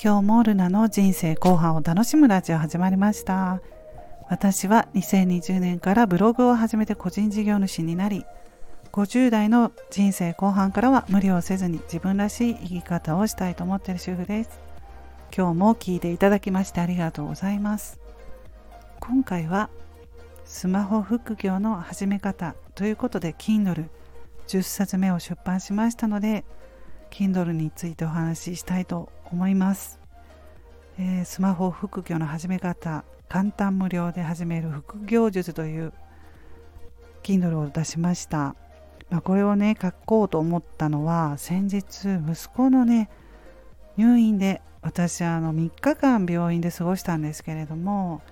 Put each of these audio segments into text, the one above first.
今日もルナの人生後半を楽しむラジオ始まりました。私は2020年からブログを始めて個人事業主になり50代の人生後半からは無理をせずに自分らしい生き方をしたいと思っている主婦です。今日も聞いていただきましてありがとうございます。今回はスマホ副業の始め方ということで Kindle 10冊目を出版しましたので Kindle についてお話ししたいと思います、えー、スマホ副業の始め方簡単無料で始める副業術という Kindle を出しました、まあ、これをね書こうと思ったのは先日息子のね入院で私あの3日間病院で過ごしたんですけれども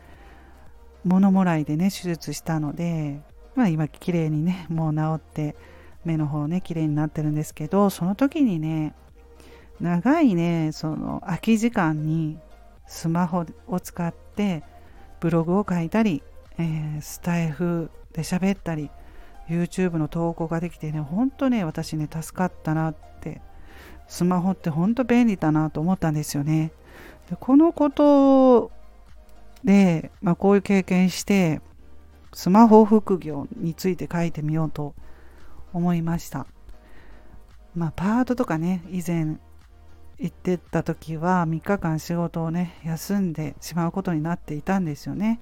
物もらいでね手術したのでまあ今綺麗にねもう治って目の方ね綺麗になってるんですけどその時にね長いねその空き時間にスマホを使ってブログを書いたり、えー、スタイフで喋ったり YouTube の投稿ができてねほんとね私ね助かったなってスマホってほんと便利だなと思ったんですよね。でこのことで、まあ、こういう経験してスマホ副業について書いてみようと思いました。まあパートとかね以前行ってた時は3日間仕事をね休んでしまうことになっていたんですよね。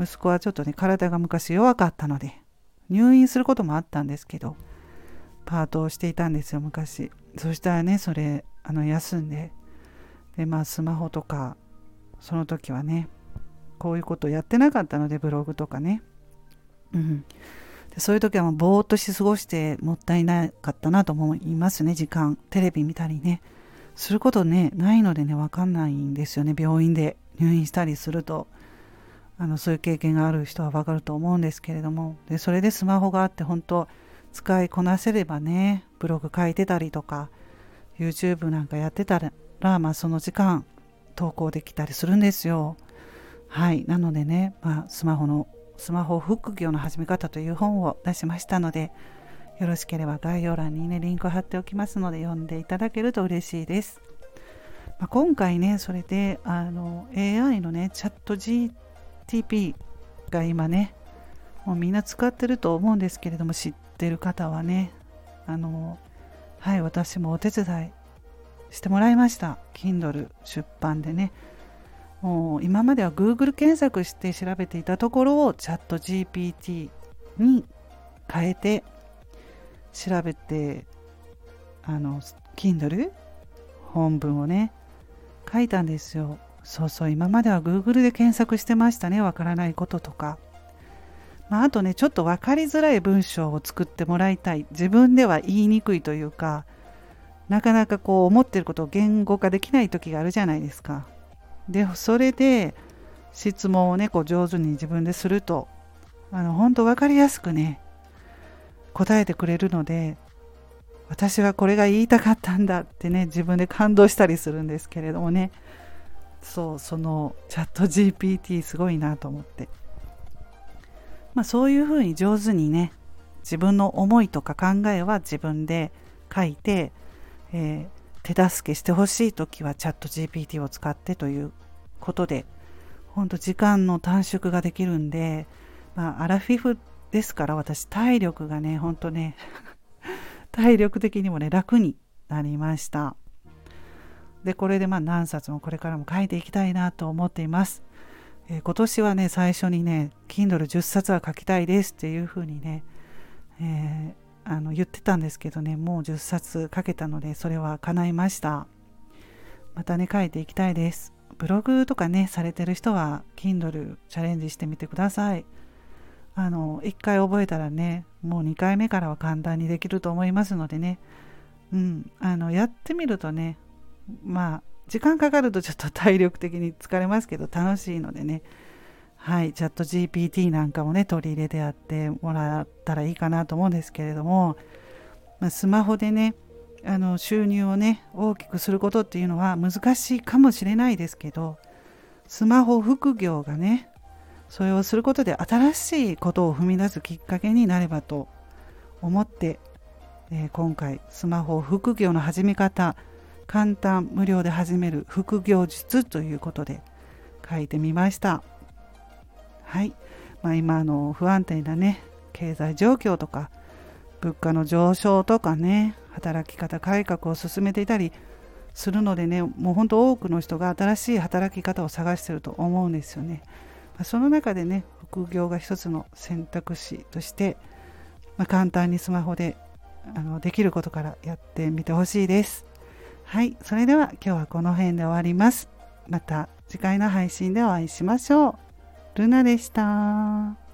息子はちょっとね体が昔弱かったので入院することもあったんですけどパートをしていたんですよ昔。そしたらねそれあの休んででまあスマホとかその時はねこういうことやってなかったのでブログとかね。うん。でそういう時はもうぼーっとし過ごしてもったいなかったなと思いますね時間。テレビ見たりね。することねないのでね分かんないんですよね。病院で入院したりすると。あのそういう経験がある人は分かると思うんですけれども。でそれでスマホがあって本当使いこなせればねブログ書いてたりとか YouTube なんかやってたらまあその時間投稿できたりするんですよ。はい。なのでね、まあ、スマホのスマホ副業の始め方という本を出しましたのでよろしければ概要欄にね、リンク貼っておきますので読んでいただけると嬉しいです。まあ、今回ね、それであの AI のね、チャット GTP が今ね、もうみんな使ってると思うんですけれども、知ってる方はね、あの、はい、私もお手伝いしてもらいました。Kindle 出版でね。もう今までは Google 検索して調べていたところをチャット GPT に変えて調べてあの Kindle 本文をね書いたんですよ。そうそう今までは Google で検索してましたねわからないこととか、まあ、あとねちょっと分かりづらい文章を作ってもらいたい。自分では言いにくいというかなかなかこう思ってることを言語化できない時があるじゃないですか。でそれで質問をねこう上手に自分でするとあの本当分かりやすくね答えてくれるので私はこれが言いたかったんだってね自分で感動したりするんですけれどもね。そうそのチャット GPT すごいなと思って。まあそういうふうに上手にね自分の思いとか考えは自分で書いて、えー、手助けしてほしい時はチャット GPT を使ってということで本当時間の短縮ができるんで、まあ、アラフィフですから私体力がねほんとね 体力的にもね楽になりました。でこれでまあ何冊もこれからも書いていきたいなと思っています、えー、今年はね最初にね Kindle10 冊は書きたいですっていうふうにね、えー、あの言ってたんですけどねもう10冊書けたのでそれは叶いました。またね書いていきたいです。ブログとかねされてる人は Kindle チャレンジしてみてください。あの1回覚えたらねもう2回目からは簡単にできると思いますのでね。うん。あのやってみるとねまあ時間かかるとちょっと体力的に疲れますけど楽しいのでね。はい。チャット GPT なんかもね取り入れてやってもらったらいいかなと思うんですけれども、まあ、スマホでねあの収入をね大きくすることっていうのは難しいかもしれないですけどスマホ副業がねそれをすることで新しいことを踏み出すきっかけになればと思って、えー、今回スマホ副業の始め方簡単無料で始める副業術ということで書いてみましたはい、まあ、今の不安定なね経済状況とか物価の上昇とかね働き方改革を進めていたりするのでねもう本当多くの人が新しい働き方を探してると思うんですよね。ま、その中でね副業が一つの選択肢として、まあ、簡単にスマホであのできることからやってみてほしいです。はい、それでは今日はこの辺で終わります。また次回の配信でお会いしましょう。ルナでした。